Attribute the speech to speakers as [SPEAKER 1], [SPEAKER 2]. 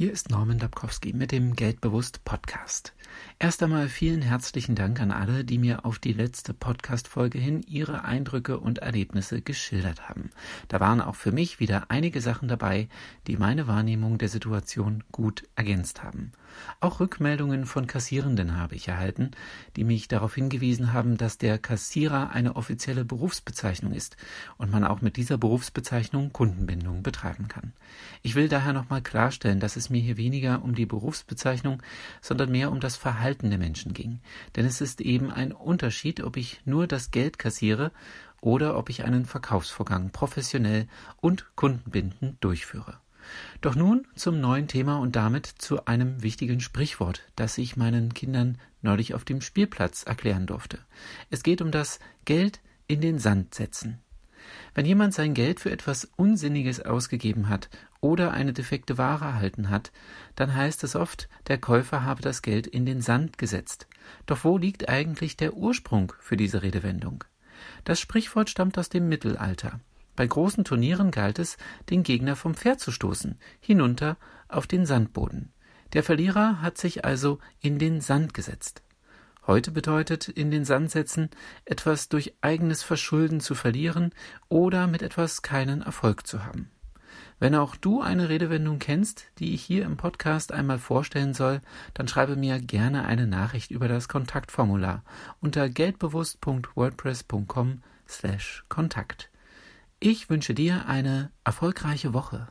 [SPEAKER 1] Hier ist Norman Dabkowski mit dem Geldbewusst Podcast. Erst einmal vielen herzlichen Dank an alle, die mir auf die letzte Podcast-Folge hin ihre Eindrücke und Erlebnisse geschildert haben. Da waren auch für mich wieder einige Sachen dabei, die meine Wahrnehmung der Situation gut ergänzt haben. Auch Rückmeldungen von Kassierenden habe ich erhalten, die mich darauf hingewiesen haben, dass der Kassierer eine offizielle Berufsbezeichnung ist und man auch mit dieser Berufsbezeichnung Kundenbindung betreiben kann. Ich will daher nochmal klarstellen, dass es mir hier weniger um die Berufsbezeichnung, sondern mehr um das Verhalten der Menschen ging. Denn es ist eben ein Unterschied, ob ich nur das Geld kassiere oder ob ich einen Verkaufsvorgang professionell und kundenbindend durchführe. Doch nun zum neuen Thema und damit zu einem wichtigen Sprichwort, das ich meinen Kindern neulich auf dem Spielplatz erklären durfte. Es geht um das Geld in den Sand setzen. Wenn jemand sein Geld für etwas Unsinniges ausgegeben hat oder eine defekte Ware erhalten hat, dann heißt es oft, der Käufer habe das Geld in den Sand gesetzt. Doch wo liegt eigentlich der Ursprung für diese Redewendung? Das Sprichwort stammt aus dem Mittelalter. Bei großen Turnieren galt es, den Gegner vom Pferd zu stoßen, hinunter auf den Sandboden. Der Verlierer hat sich also in den Sand gesetzt. Heute bedeutet in den Sand setzen, etwas durch eigenes Verschulden zu verlieren oder mit etwas keinen Erfolg zu haben. Wenn auch du eine Redewendung kennst, die ich hier im Podcast einmal vorstellen soll, dann schreibe mir gerne eine Nachricht über das Kontaktformular unter geldbewusst.wordpress.com slash Kontakt. Ich wünsche dir eine erfolgreiche Woche.